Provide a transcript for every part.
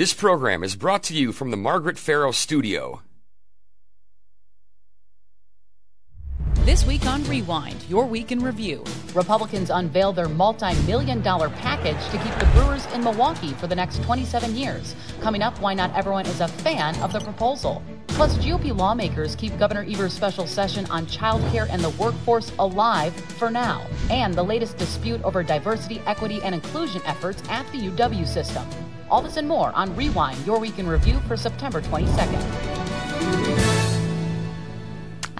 This program is brought to you from the Margaret Farrow Studio. This week on Rewind, your week in review. Republicans unveil their multi million dollar package to keep the Brewers in Milwaukee for the next 27 years. Coming up, why not everyone is a fan of the proposal. Plus, GOP lawmakers keep Governor Evers' special session on child care and the workforce alive for now. And the latest dispute over diversity, equity, and inclusion efforts at the UW system. All this and more on Rewind, your week in review for September 22nd.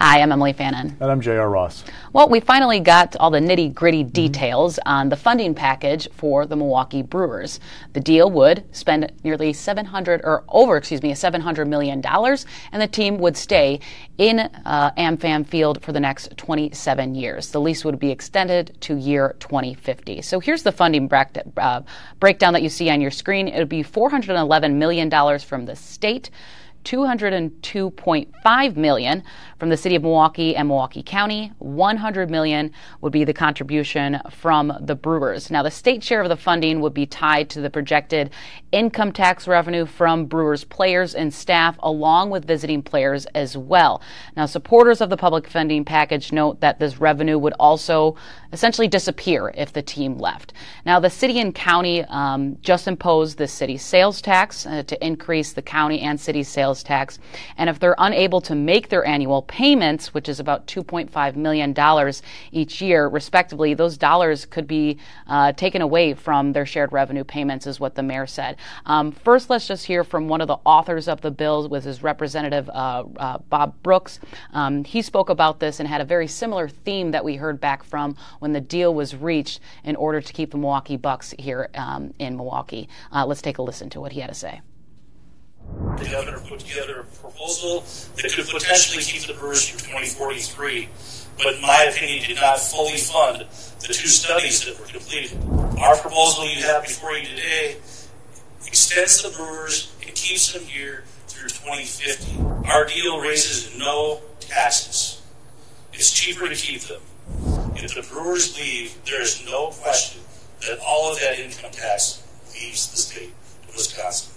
Hi, I'm Emilee Fannon. And I'm J.R. Ross. Well, we finally got all the nitty gritty mm-hmm. details on the funding package for the Milwaukee Brewers. The deal would spend nearly 700 or over, excuse me, 700 million dollars, and the team would stay in uh, AmFam Field for the next 27 years. The lease would be extended to year 2050. So here's the funding break, uh, breakdown that you see on your screen. It would be 411 million dollars from the state. 202.5 million from the city of Milwaukee and Milwaukee County. 100 million would be the contribution from the Brewers. Now, the state share of the funding would be tied to the projected income tax revenue from Brewers players and staff, along with visiting players as well. Now, supporters of the public funding package note that this revenue would also essentially disappear if the team left. Now, the city and county um, just imposed the city sales tax uh, to increase the county and city sales tax, and if they're unable to make their annual payments, which is about $2.5 million each year, respectively, those dollars could be uh, taken away from their shared revenue payments, is what the mayor said. Um, first, let's just hear from one of the authors of the bill, with his representative uh, uh, Bob Brooks. Um, he spoke about this and had a very similar theme that we heard back from when the deal was reached in order to keep the Milwaukee Bucks here um, in Milwaukee. Uh, let's take a listen to what he had to say. The governor put together a proposal that could potentially keep the Brewers through 2043, but in my opinion did not fully fund the two studies that were completed. Our proposal you have before you today extends the Brewers and keeps them here through 2050. Our deal raises no taxes. It's cheaper to keep them. If the Brewers leave, there is no question that all of that income tax leaves the state of Wisconsin.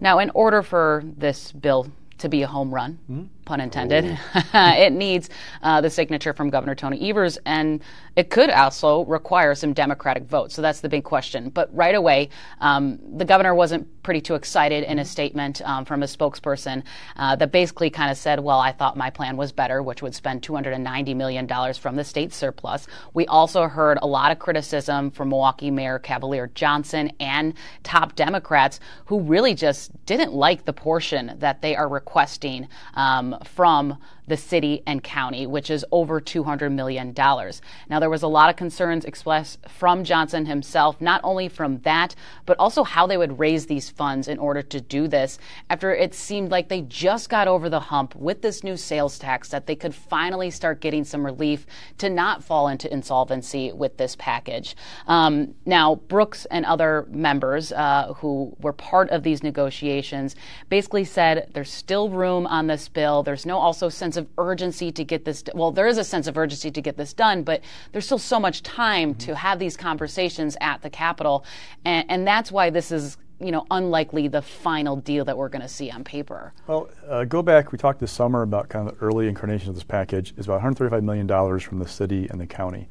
Now, in order for this bill to be a home run, mm-hmm. Pun intended, it needs uh, the signature from Governor Tony Evers, and it could also require some Democratic votes. So that's the big question. But right away, um, the governor wasn't pretty too excited in a statement um, from a spokesperson uh, that basically kind of said, "Well, I thought my plan was better, which would spend 290 million dollars from the state surplus." We also heard a lot of criticism from Milwaukee Mayor Cavalier Johnson and top Democrats who really just didn't like the portion that they are requesting um, from the city and county, which is over $200 million. Now, there was a lot of concerns expressed from Johnson himself, not only from that, but also how they would raise these funds in order to do this after it seemed like they just got over the hump with this new sales tax that they could finally start getting some relief to not fall into insolvency with this package. Um, now, Brooks and other members uh, who were part of these negotiations basically said there's still room on this bill. There's no also sense of urgency to get this. Well, there is a sense of urgency to get this done, but there's still so much time to have these conversations at the Capitol, and, and that's why this is you know, unlikely the final deal that we're going to see on paper. Well, uh, go back. We talked this summer about kind of the early incarnation of this package. Is about 135 million dollars from the city and the county.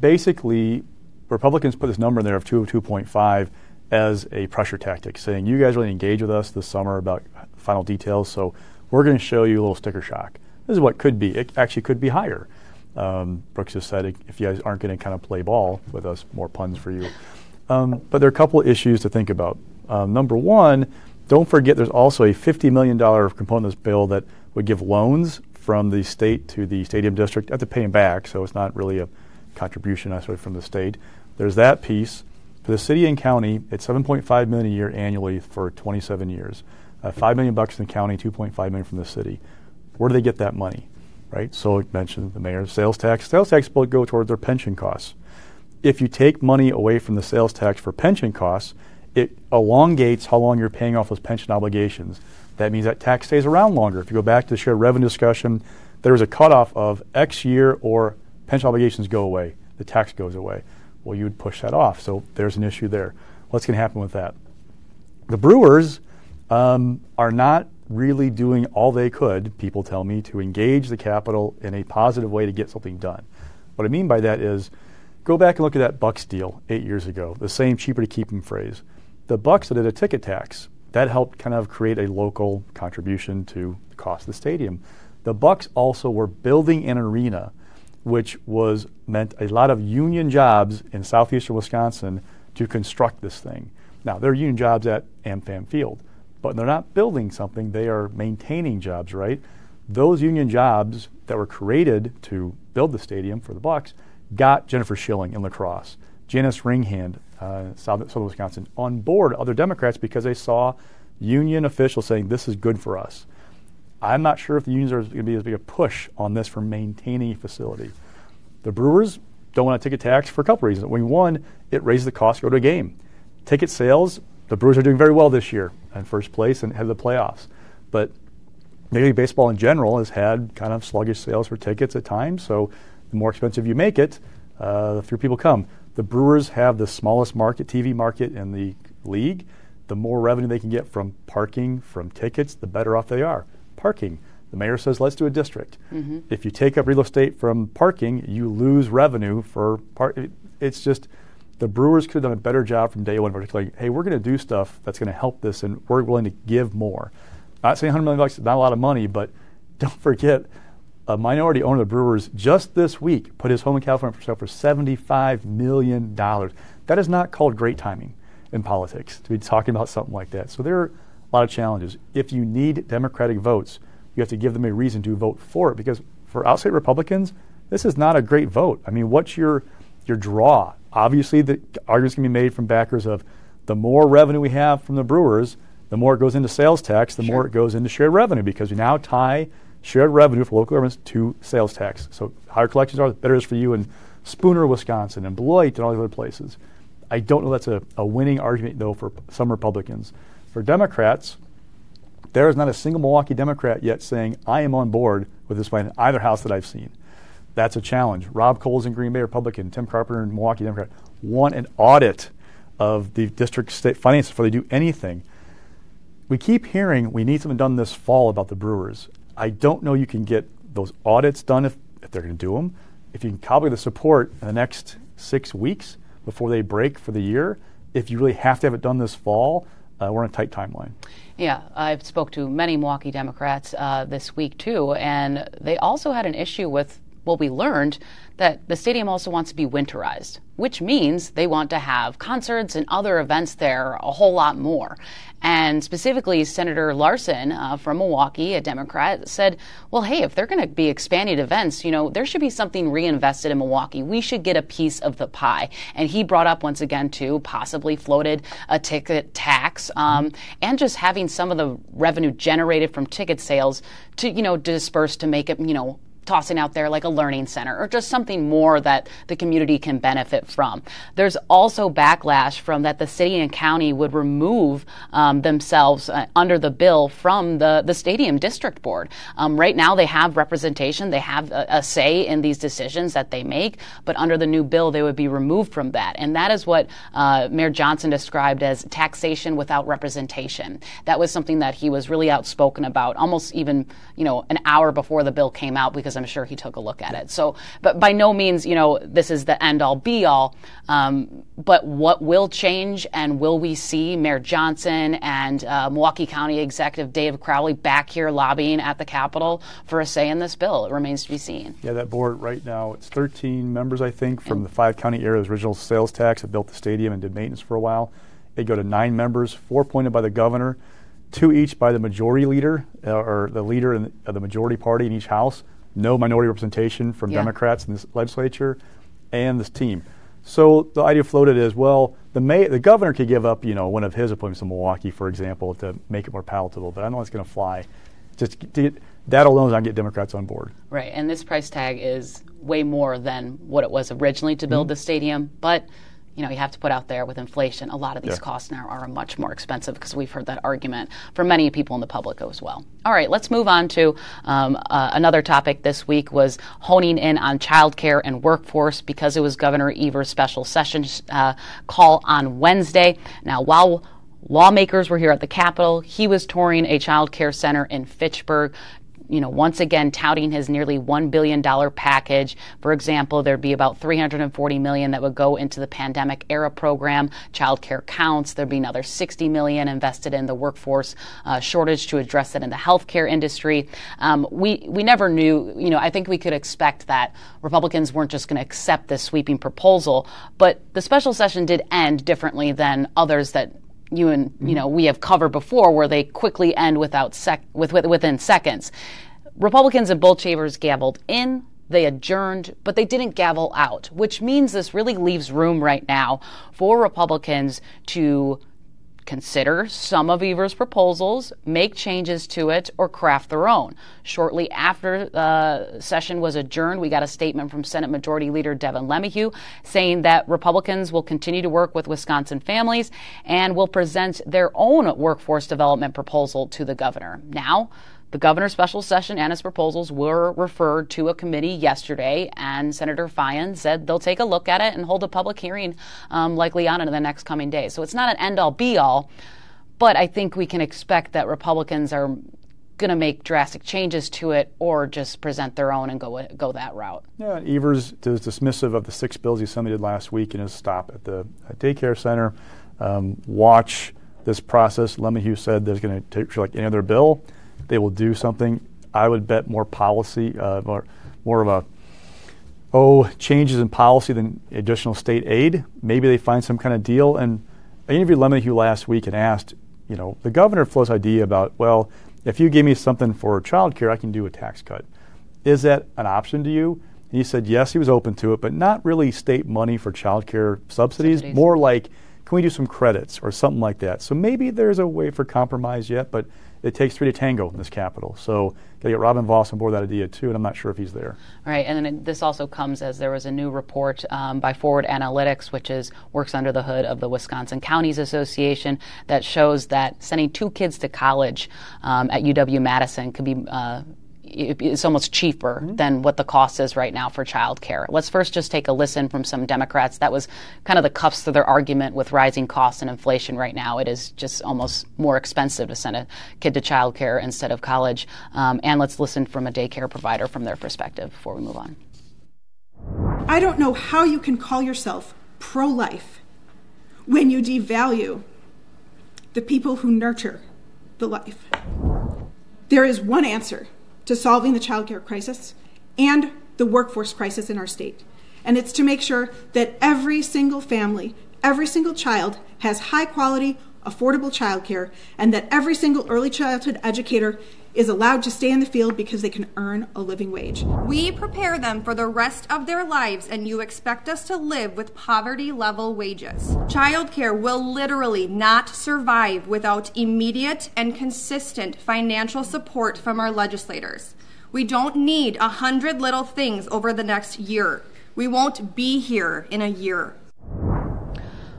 Basically, Republicans put this number in there of two of 2.5 as a pressure tactic, saying you guys really engage with us this summer about final details. So we're going to show you a little sticker shock. This is what could be. It actually could be higher. Um, Brooks just said if you guys aren't going to kind of play ball with us, more puns for you. Um, but there are a couple of issues to think about. Um, number one, don't forget there's also a $50 million component of this bill that would give loans from the state to the stadium district. You have to pay them back, so it's not really a contribution necessarily from the state. There's that piece. For the city and county, it's 7.5 million a year annually for 27 years uh, five million bucks in the county, 2.5 million from the city. Where do they get that money? Right. So I mentioned the mayor's sales tax. Sales tax will go toward their pension costs. If you take money away from the sales tax for pension costs, it elongates how long you're paying off those pension obligations. That means that tax stays around longer. If you go back to the shared revenue discussion, there was a cutoff of X year or pension obligations go away, the tax goes away. Well, you would push that off. So there's an issue there. what's going to happen with that? The Brewers um, are not really doing all they could, people tell me, to engage the capital in a positive way to get something done. What I mean by that is go back and look at that Bucks deal eight years ago, the same cheaper to keep them phrase. The Bucks did a ticket tax. That helped kind of create a local contribution to the cost of the stadium. The Bucks also were building an arena which was meant a lot of union jobs in southeastern Wisconsin to construct this thing. Now, there are union jobs at AmFam Field, but they're not building something, they are maintaining jobs, right? Those union jobs that were created to build the stadium for the Bucks got Jennifer Schilling in La Crosse, Janice Ringhand, uh, South, Southern Wisconsin, on board other Democrats because they saw union officials saying this is good for us. I'm not sure if the unions are going to be as big a push on this for maintaining a facility. The Brewers don't want to take a tax for a couple reasons. When one, it raises the cost to go to a game. Ticket sales, the Brewers are doing very well this year in first place and head of the playoffs. But Major League Baseball in general has had kind of sluggish sales for tickets at times. So the more expensive you make it, uh, the fewer people come. The Brewers have the smallest market, TV market in the league. The more revenue they can get from parking, from tickets, the better off they are. Parking. The mayor says, let's do a district. Mm-hmm. If you take up real estate from parking, you lose revenue for park. It's just the Brewers could have done a better job from day one, particularly, hey, we're going to do stuff that's going to help this, and we're willing to give more. Not saying 100 million bucks is not a lot of money, but don't forget, a minority owner of the Brewers just this week put his home in California for sale for 75 million dollars. That is not called great timing in politics to be talking about something like that. So there are a lot of challenges. If you need Democratic votes, you have to give them a reason to vote for it because for outside Republicans, this is not a great vote. I mean, what's your your draw? Obviously, the arguments can be made from backers of the more revenue we have from the Brewers, the more it goes into sales tax, the sure. more it goes into shared revenue because we now tie shared revenue for local governments to sales tax. So higher collections are, the better it is for you in Spooner, Wisconsin, and Beloit, and all these other places. I don't know that's a, a winning argument, though, for some Republicans. For Democrats, there is not a single Milwaukee Democrat yet saying, I am on board with this plan in either house that I've seen. That's a challenge. Rob Cowles in Green Bay, Republican, Tim Carpenter in Milwaukee, Democrat, want an audit of the district state finances before they do anything. We keep hearing we need something done this fall about the Brewers. I don't know you can get those audits done if, if they're going to do them. If you can cobble the support in the next six weeks before they break for the year, if you really have to have it done this fall, uh, we're on a tight timeline. Yeah, I've spoke to many Milwaukee Democrats uh, this week too, and they also had an issue with what we learned that the stadium also wants to be winterized, which means they want to have concerts and other events there a whole lot more. And specifically, Senator Larson uh, from Milwaukee, a Democrat, said, well, hey, if they're going to be expanding events, you know, there should be something reinvested in Milwaukee. We should get a piece of the pie. And he brought up once again, too, possibly floated a ticket tax um, and just having some of the revenue generated from ticket sales to, you know, disperse to make it, you know, tossing out there like a learning center or just something more that the community can benefit from. There's also backlash from that the city and county would remove um, themselves uh, under the bill from the, the stadium district board. Um, right now they have representation, they have a, a, say in these decisions that they make, but under the new bill they would be removed from that. And that is what uh, Mayor Johnson described as taxation without representation. That was something that he was really outspoken about almost even, you know, an hour before the bill came out because because I'm sure he took a look at it. So, but by no means, you know, this is the end all be all. Um, but what will change and will we see Mayor Johnson and uh, Milwaukee County Executive Dave Crowley back here lobbying at the Capitol for a say in this bill? It remains to be seen. Yeah, that board right now, it's 13 members, I think, from and the five county areas, original sales tax that built the stadium and did maintenance for a while. They go to nine members, four appointed by the governor two each by the majority leader uh, or the leader of the majority party in each house no minority representation from yeah. Democrats in this legislature and this team. So the idea floated is, well, the may, the governor could give up, you know, one of his appointments in Milwaukee, for example, to make it more palatable. But I don't know it's going to fly. Just get, that alone is not going to get Democrats on board. Right, and this price tag is way more than what it was originally to build mm-hmm. the stadium. But you know, you have to put out there with inflation. A lot of these Yeah. costs now are much more expensive because we've heard that argument from many people in the public as well. All right, let's move on to um, uh, another topic this week was honing in on childcare and workforce because it was Governor Evers' special session uh, call on Wednesday. Now, while lawmakers were here at the Capitol, he was touring a child care center in Fitchburg you know, once again touting his nearly $1 billion package. For example, there'd be about 340 million that would go into the pandemic era program, child care counts. There'd be another 60 million invested in the workforce uh, shortage to address that in the healthcare industry. Um, we, we never knew, you know, I think we could expect that Republicans weren't just going to accept this sweeping proposal, but the special session did end differently than others that you and you mm-hmm. know we have covered before, where they quickly end without sec- with, with, within seconds. Republicans in both chambers gavelled in. They adjourned, but they didn't gavel out, which means this really leaves room right now for Republicans to consider some of Evers' proposals, make changes to it, or craft their own. Shortly after the uh, session was adjourned, we got a statement from Senate Majority Leader Devin LeMahieu saying that Republicans will continue to work with Wisconsin families and will present their own workforce development proposal to the governor. Now, the governor's special session and his proposals were referred to a committee yesterday, and Senator Feyen said they'll take a look at it and hold a public hearing um, likely on in the next coming days. So it's not an end all be all, but I think we can expect that Republicans are going to make drastic changes to it or just present their own and go go that route. Yeah, Evers is dismissive of the six bills he submitted last week in his stop at the uh, daycare center. Um, watch this process. LeMahieu said there's going to take like any other bill they will do something. I would bet more policy, uh, more, more of a oh changes in policy than additional state aid. Maybe they find some kind of deal. And I interviewed LeMahieu last week and asked, you know, the governor floats idea about well, if you give me something for childcare, I can do a tax cut. Is that an option to you? And he said yes, he was open to it, but not really state money for childcare subsidies. Subsidies. More like, can we do some credits or something like that? So maybe there's a way for compromise yet, but it takes three to tango in this capital. So got to get Robin Vos on board that idea too, and I'm not sure if he's there. Right, and then it, this also comes as there was a new report um, by Forward Analytics, which is works under the hood of the Wisconsin Counties Association, that shows that sending two kids to college um, at UW Madison could be uh, it's almost cheaper Mm-hmm. than what the cost is right now for childcare. Let's first just take a listen from some Democrats. That was kind of the cups to their argument with rising costs and inflation right now. It is just almost more expensive to send a kid to childcare instead of college. Um, and let's listen from a daycare provider from their perspective before we move on. I don't know how you can call yourself pro life when you devalue the people who nurture the life. There is one answer to solving the childcare crisis and the workforce crisis in our state, and it's to make sure that every single family, every single child has high quality, affordable childcare, and that every single early childhood educator is allowed to stay in the field because they can earn a living wage. We prepare them for the rest of their lives, and you expect us to live with poverty level wages. Childcare will literally not survive without immediate and consistent financial support from our legislators. We don't need a hundred little things over the next year. We won't be here in a year.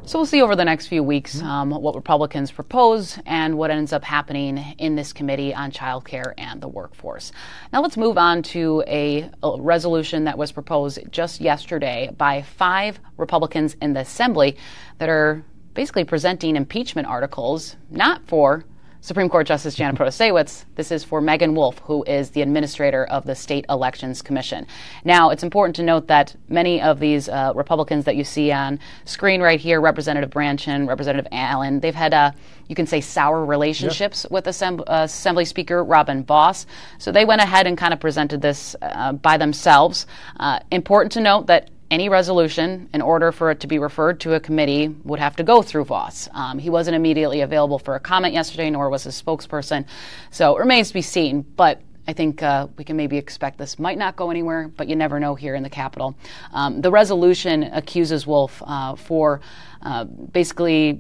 So we'll see over the next few weeks um, what Republicans propose and what ends up happening in this committee on child care and the workforce. Now let's move on to a, a resolution that was proposed just yesterday by five Republicans in the Assembly that are basically presenting impeachment articles, not for Supreme Court Justice Janet Protasiewicz. This is for Meagan Wolfe, who is the administrator of the State Elections Commission. Now, it's important to note that many of these uh, Republicans that you see on screen right here, Representative Brandtjen, Representative Allen, they've had, uh, you can say, sour relationships with Assemb- uh, Assembly Speaker Robin Vos. So they went ahead and kind of presented this uh, by themselves. Uh, important to note that any resolution, in order for it to be referred to a committee, would have to go through Vos. Um, he wasn't immediately available for a comment yesterday, nor was his spokesperson. So it remains to be seen. But I think uh, we can maybe expect this might not go anywhere, but you never know here in the Capitol. Um, the resolution accuses Wolfe uh, for uh, basically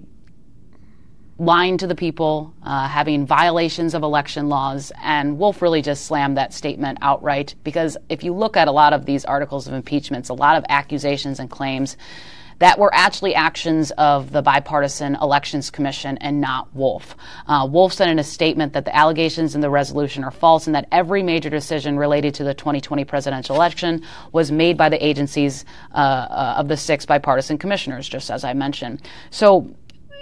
lying to the people, uh, having violations of election laws, and Wolfe really just slammed that statement outright because if you look at a lot of these articles of impeachments, a lot of accusations and claims, that were actually actions of the bipartisan elections commission and not Wolfe. Uh, Wolfe said in a statement that the allegations in the resolution are false and that every major decision related to the 2020 presidential election was made by the agencies uh, uh, of the six bipartisan commissioners, just as I mentioned. So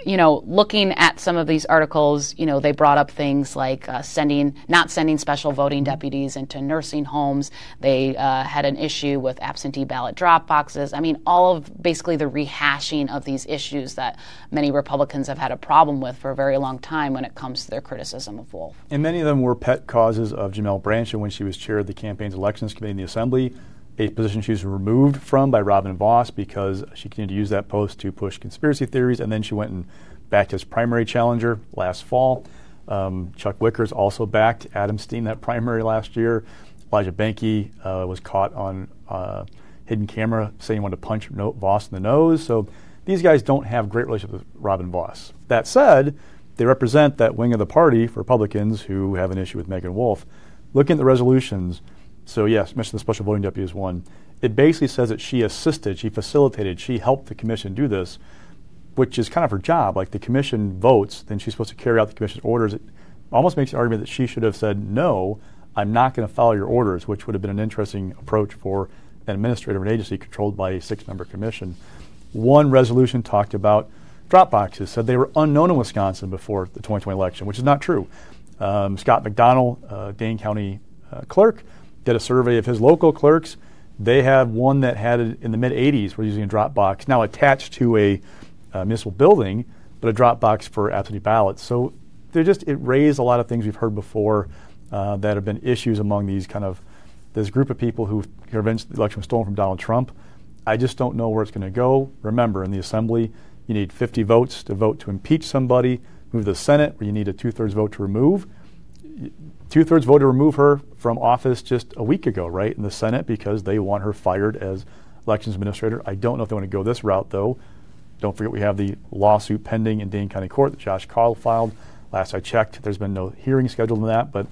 you know, looking at some of these articles, you know, they brought up things like uh, sending, not sending special voting deputies into nursing homes. They uh, had an issue with absentee ballot drop boxes. I mean, all of basically the rehashing of these issues that many Republicans have had a problem with for a very long time when it comes to their criticism of Wolfe. And many of them were pet causes of Janel Brandtjen when she was chair of the campaign's elections committee in the Assembly a position she was removed from by Robin Vos because she continued to use that post to push conspiracy theories, and then she went and backed his primary challenger last fall. Um, Chuck Wichgers also backed Adam Steen that primary last year. Elijah Behnke uh, was caught on uh, hidden camera saying he wanted to punch Vos in the nose. So these guys don't have great relationship with Robin Vos. That said, they represent that wing of the party for Republicans who have an issue with Meagan Wolfe. Looking at the resolutions, so yes, mentioned the special voting deputy is one. It basically says that she assisted, she facilitated, she helped the commission do this, which is kind of her job. Like the commission votes, then she's supposed to carry out the commission's orders. It almost makes the argument that she should have said, no, I'm not going to follow your orders, which would have been an interesting approach for an administrator of an agency controlled by a six member commission. One resolution talked about drop boxes, said they were unknown in Wisconsin before the 2020 election, which is not true. Um, Scott McDonell, uh, Dane County uh, clerk, did a survey of his local clerks. They have one that had it in the mid 80s, we're using a drop box, now attached to a uh, municipal building, but a drop box for absentee ballots. So they just, it raised a lot of things we've heard before uh, that have been issues among these kind of, this group of people who revenge the election was stolen from Donald Trump. I just don't know where it's going to go. Remember, in the assembly, you need 50 votes to vote to impeach somebody. Move the Senate, where you need a two thirds vote to remove two thirds voted to remove her from office just a week ago, right, in the Senate because they want her fired as elections administrator. I don't know if they want to go this route, though. Don't forget we have the lawsuit pending in Dane County Court that Josh Kaul filed. Last I checked, there's been no hearing scheduled on that, but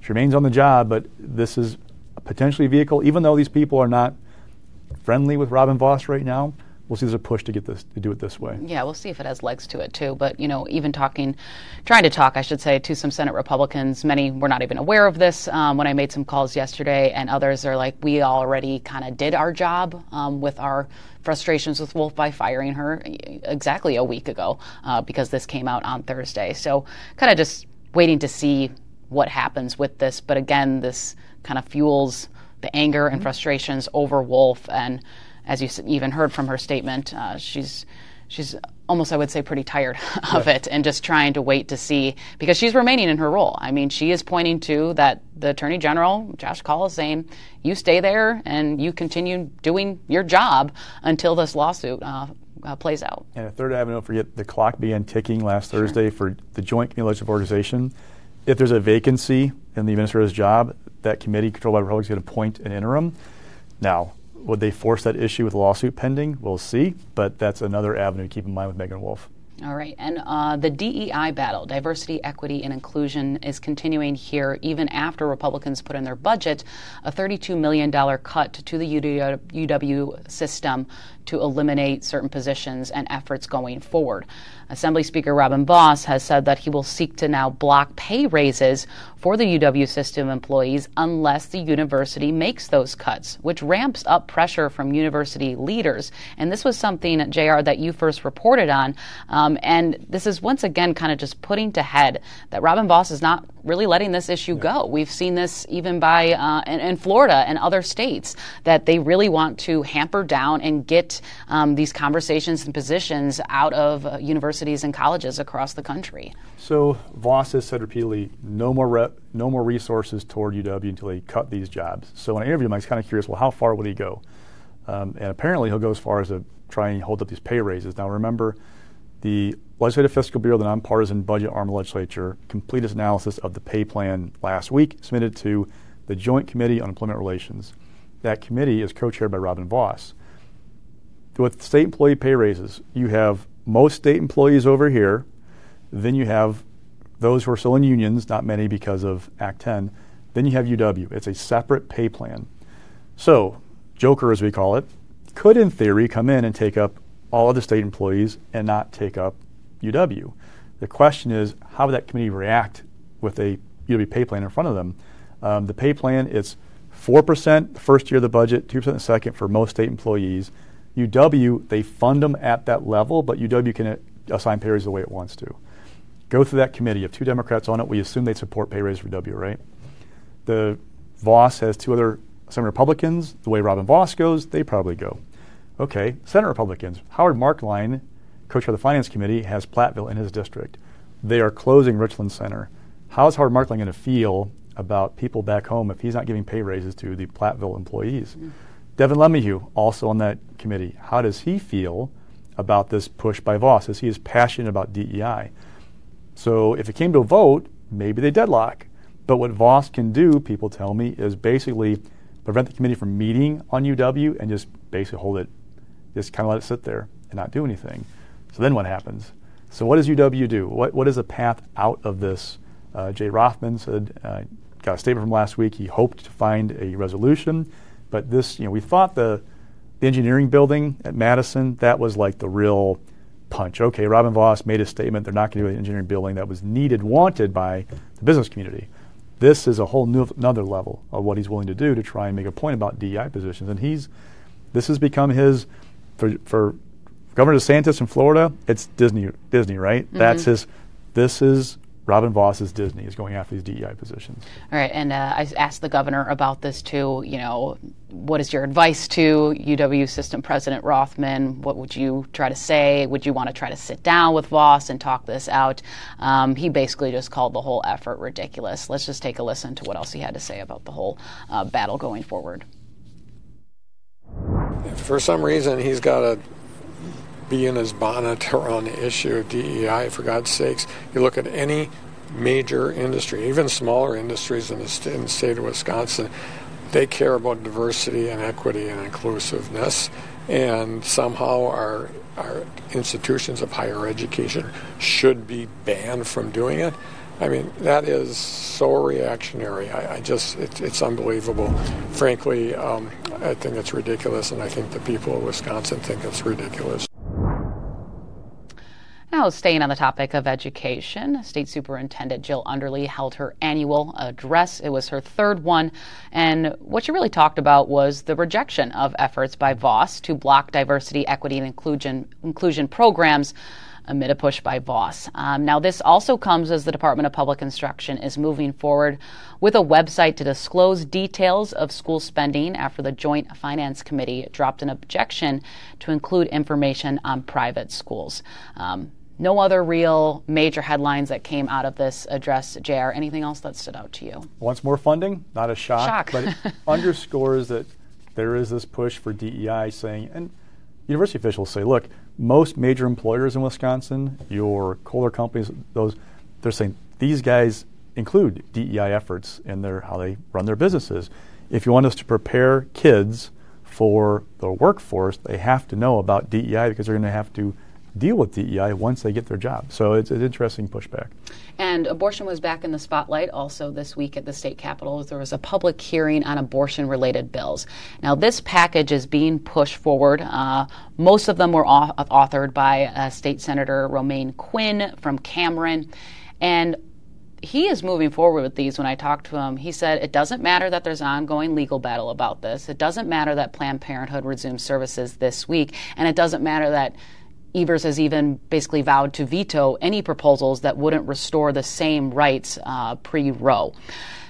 she remains on the job. But this is a potentially vehicle, even though these people are not friendly with Robin Vos right now we'll see there's a push to get this to do it this way. Yeah, we'll see if it has legs to it too. But you know, even talking, trying to talk, I should say, to some Senate Republicans, many were not even aware of this um, when I made some calls yesterday, and others are like, we already kind of did our job um, with our frustrations with Wolfe by firing her exactly a week ago uh, because this came out on Thursday. So kind of just waiting to see what happens with this. But again, this kind of fuels the anger and mm-hmm. frustrations over Wolfe and as you even heard from her statement, uh, she's she's almost, I would say, pretty tired of yeah. it and just trying to wait to see because she's remaining in her role. I mean, she is pointing to that the Attorney General, Josh Kaul, is saying, you stay there and you continue doing your job until this lawsuit uh, uh, plays out. And a third avenue, don't forget the clock began ticking last sure. Thursday for the Joint Committee Legislative Organization. If there's a vacancy in the administrator's job, that committee controlled by Republicans is going to appoint an interim. Now, would they force that issue with lawsuit pending? We'll see, but that's another avenue to keep in mind with Meagan Wolfe. All right. And uh, the DEI battle, diversity, equity, and inclusion, is continuing here even after Republicans put in their budget a $32 million cut to the UW system to eliminate certain positions and efforts going forward. Assembly Speaker Robin Vos has said that he will seek to now block pay raises for the UW system employees unless the university makes those cuts, which ramps up pressure from university leaders. And this was something, JR, that you first reported on. Um, and this is once again kind of just putting to head that Robin Vos is not really letting this issue yeah. go. We've seen this even by uh, in, in, Florida and other states that they really want to hamper down and get um, these conversations and positions out of uh, universities and colleges across the country. So Vos has said repeatedly, no more rep, no more resources toward UW until they cut these jobs. So when I interviewed him, I was kind of curious. Well, how far would he go? Um, and apparently, he'll go as far as to try and hold up these pay raises. Now, remember, the Legislative Fiscal Bureau, the nonpartisan budget arm of the legislature, completed its analysis of the pay plan last week, submitted to the Joint Committee on Employment Relations. That committee is co-chaired by Robin Vos. With state employee pay raises, you have most state employees over here, then you have those who are still in unions, not many because of Act 10. Then you have UW. It's a separate pay plan. So, Joker, as we call it, could in theory come in and take up all other state employees and not take up UW. The question is, how would that committee react with a UW pay plan in front of them? Um, the pay plan is 4% the first year of the budget, 2% the second for most state employees. UW, they fund them at that level, but UW can assign pay raises the way it wants to. Go through that committee. If two Democrats on it, we assume they support pay raises for W, right? The Vos has two other Senate Republicans. The way Robin Vos goes, they probably go. Okay, Senate Republicans. Howard Marklein, co-chair of the Finance Committee, has Platteville in his district. They are closing Richland Center. How is Howard Marklein going to feel about people back home if he's not giving pay raises to the Platteville employees? Mm. Devin LeMahieu, also on that committee. How does he feel about this push by Vos as he is passionate about DEI? So if it came to a vote, maybe they deadlock. But what Vos can do, people tell me, is basically prevent the committee from meeting on UW and just basically hold it, just kind of let it sit there and not do anything. So then what happens? So what does UW do? What, what is the path out of this? Uh, Jay Rothman said, uh, got a statement from last week. He hoped to find a resolution. But this, you know, we thought the, the engineering building at Madison, that was like the real punch. Okay, Robin Vos made a statement they're not going to do an engineering building that was needed, wanted by the business community. This is a whole new another level of what he's willing to do to try and make a point about DEI positions. And he's this has become his for for Governor DeSantis in Florida, it's Disney Disney, right? Mm-hmm. That's his this is Robin Vos's Disney is going after these DEI positions. All right, and uh, I asked the governor about this too. You know, what is your advice to UW System President Rothman? What would you try to say? Would you want to try to sit down with Vos and talk this out? Um, he basically just called the whole effort ridiculous. Let's just take a listen to what else he had to say about the whole uh, battle going forward. For some reason, he's got to be in his bonnet on the issue of DEI. For God's sakes, you look at any major industry, even smaller industries in the, st- in the state of Wisconsin, they care about diversity and equity and inclusiveness. And somehow our our institutions of higher education should be banned from doing it. I mean, that is so reactionary. I, I just, it, it's unbelievable. Frankly, um, I think it's ridiculous, and I think the people of Wisconsin think it's ridiculous. Now, staying on the topic of education, State Superintendent Jill Underly held her annual address. It was her third one. And what she really talked about was the rejection of efforts by Vos to block diversity, equity, and inclusion, inclusion programs amid a push by Vos. Um, now, this also comes as the Department of Public Instruction is moving forward with a website to disclose details of school spending after the Joint Finance Committee dropped an objection to include information on private schools. Um, no other real major headlines that came out of this address, JR. Anything else that stood out to you? Once more funding, not a shock, shock. but it underscores that there is this push for DEI saying, and university officials say, look, most major employers in Wisconsin, your Kohler companies, those, they're saying these guys include DEI efforts in their how they run their businesses. If you want us to prepare kids for the workforce, they have to know about DEI because they're going to have to deal with DEI once they get their job. So it's an interesting pushback. And abortion was back in the spotlight also this week at the state capitol. There was a public hearing on abortion related bills. Now, this package is being pushed forward. Uh, most of them were authored by uh, State Senator Romaine Quinn from Cameron. And he is moving forward with these when I talked to him. He said it doesn't matter that there's an ongoing legal battle about this. It doesn't matter that Planned Parenthood resumes services this week. And it doesn't matter that Evers has even basically vowed to veto any proposals that wouldn't restore the same rights uh, pre Roe.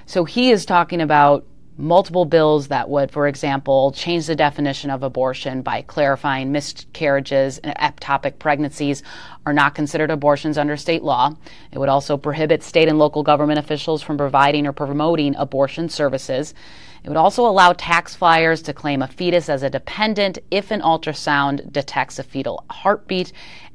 So he is talking about multiple bills that would, for example, change the definition of abortion by clarifying miscarriages and ectopic pregnancies are not considered abortions under state law. It would also prohibit state and local government officials from providing or promoting abortion services. It would also allow tax flyers to claim a fetus as a dependent if an ultrasound detects a fetal heartbeat.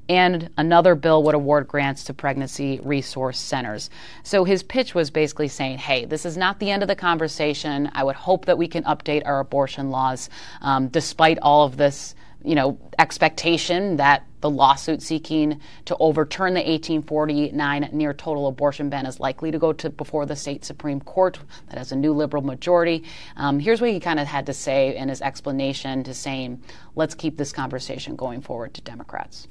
And another bill would award grants to pregnancy resource centers. So his pitch was basically saying, hey, this is not the end of the conversation. I would hope that we can update our abortion laws um, despite all of this you know, expectation that The lawsuit seeking to overturn the 1849 near total abortion ban is likely to go to before the state Supreme Court that has a new liberal majority. Um, here's what he kind of had to say in his explanation to saying, let's keep this conversation going forward to Democrats.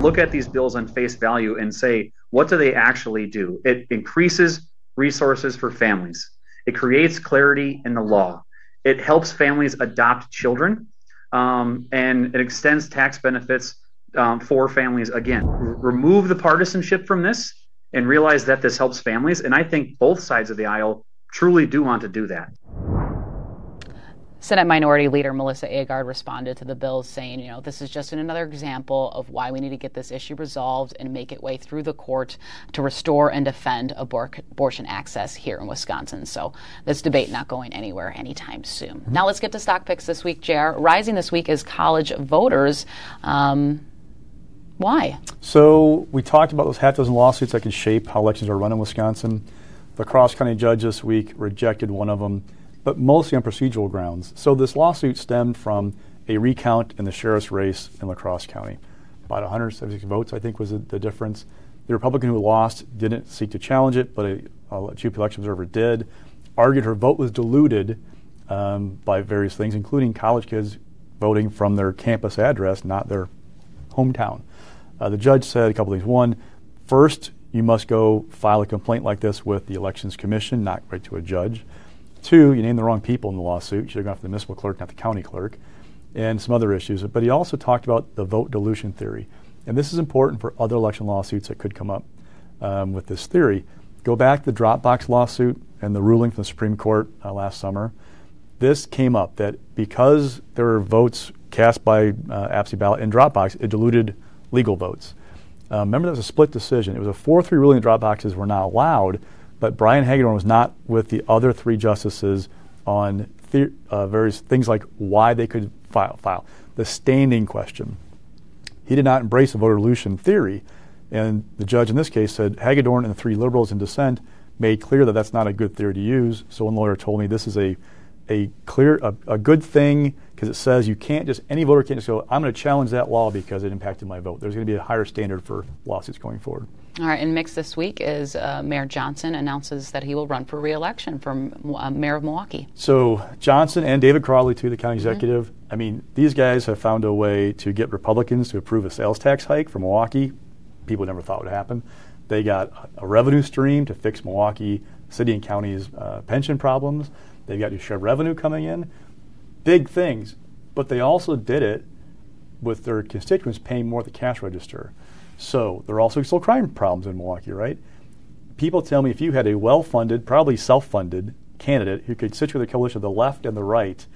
Look at these bills on face value and say, what do they actually do? It increases resources for families. It creates clarity in the law. It helps families adopt children um, and it extends tax benefits um, for families. Again, r- remove the partisanship from this and realize that this helps families. And I think both sides of the aisle truly do want to do that. Senate Minority Leader Melissa Agard responded to the bill saying, you know, this is just another example of why we need to get this issue resolved and make it way through the court to restore and defend abor- abortion access here in Wisconsin. So this debate not going anywhere anytime soon. Now let's get to stock picks this week, JR. Rising this week is college voters. Um, why? So we talked about those half dozen lawsuits that can shape how elections are run in Wisconsin. La Crosse County judge this week rejected one of them but mostly on procedural grounds. So this lawsuit stemmed from a recount in the sheriff's race in La Crosse County. About 176 votes, I think, was the, the difference. The Republican who lost didn't seek to challenge it, but a, a chief election observer did. Argued her vote was diluted um, by various things, including college kids voting from their campus address, not their hometown. Uh, the judge said a couple things. One, first, you must go file a complaint like this with the Elections Commission, not right to a judge. Two, you named the wrong people in the lawsuit. You should have gone for the municipal clerk, not the county clerk, and some other issues. But he also talked about the vote dilution theory. And this is important for other election lawsuits that could come up um, with this theory. Go back to the Dropbox lawsuit and the ruling from the Supreme Court uh, last summer. This came up that because there were votes cast by uh, absentee ballot in Dropbox, it diluted legal votes. Uh, remember, that was a split decision. It was a 4 3 ruling that Dropboxes were not allowed but Brian Hagedorn was not with the other three justices on the, uh, various things like why they could file, file. The standing question. He did not embrace the voter dilution theory, and the judge in this case said Hagedorn and the three liberals in dissent made clear that that's not a good theory to use. So one lawyer told me this is a a clear a, a good thing because it says you can't just any voter can't just go I'm going to challenge that law because it impacted my vote. There's going to be a higher standard for lawsuits going forward. All right, in mix this week is uh, Mayor Johnson announces that he will run for reelection for uh, mayor of Milwaukee. So Johnson and David Crowley, too, the county mm-hmm. executive. Mm-hmm. I mean, these guys have found a way to get Republicans to approve a sales tax hike for Milwaukee. People never thought would happen. They got a revenue stream to fix Milwaukee city and county's uh, pension problems. They've got new share revenue coming in. Big things. But they also did it with their constituents paying more at the cash register. So there are also still crime problems in Milwaukee, right? People tell me if you had a well-funded, probably self-funded candidate who could situate the coalition of the left and the right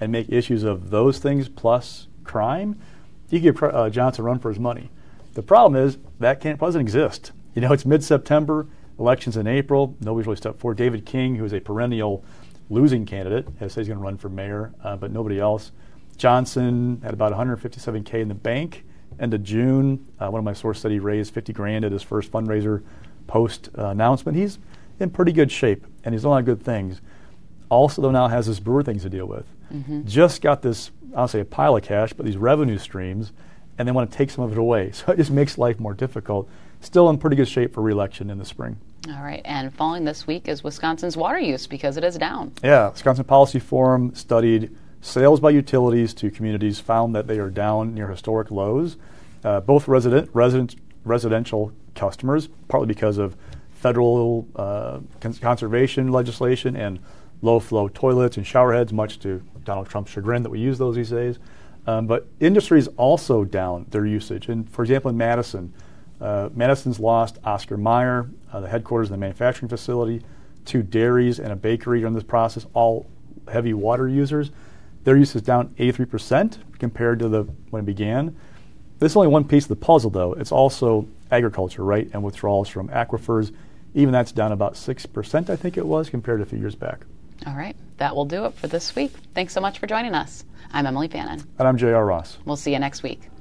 and make issues of those things plus crime, you could give uh, Johnson a run for his money. The problem is that can't doesn't exist. You know, it's mid-September, elections in April. Nobody's really stepped forward. David King, who is a perennial losing candidate, has said he's going to run for mayor, uh, but nobody else. Johnson had about 157k in the bank end of June. Uh, one of my sources said he raised 50 grand at his first fundraiser post uh, announcement. He's in pretty good shape, and he's done a lot of good things. Also, though, now has this brewer things to deal with. Mm-hmm. Just got this, I'll say a pile of cash, but these revenue streams, and they want to take some of it away. So it just makes life more difficult. Still in pretty good shape for reelection in the spring. All right, and following this week is Wisconsin's water use because it is down. Yeah, Wisconsin Policy Forum studied Sales by utilities to communities found that they are down near historic lows. Uh, both resident, resident, residential customers, partly because of federal uh, conservation legislation and low flow toilets and shower heads, much to Donald Trump's chagrin that we use those these days. Um, but industries also down their usage. And for example, in Madison, uh, Madison's lost Oscar Mayer, uh, the headquarters of the manufacturing facility, two dairies and a bakery during this process, all heavy water users. Their use is down 83% compared to the when it began. This is only one piece of the puzzle, though. It's also agriculture, right, and withdrawals from aquifers. Even that's down about 6%, I think it was, compared to a few years back. All right. That will do it for this week. Thanks so much for joining us. I'm Emilee Fannon. And I'm J.R. Ross. We'll see you next week.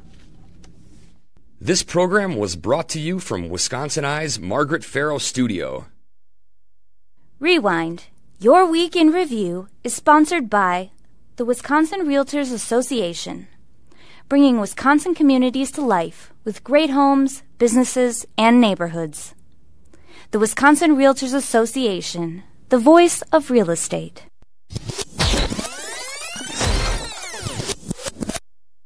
This program was brought to you from WisconsinEye's Margaret Farrow Studio. Rewind. Your Week in Review is sponsored by the Wisconsin Realtors Association bringing Wisconsin communities to life with great homes, businesses, and neighborhoods. The Wisconsin Realtors Association, the voice of real estate.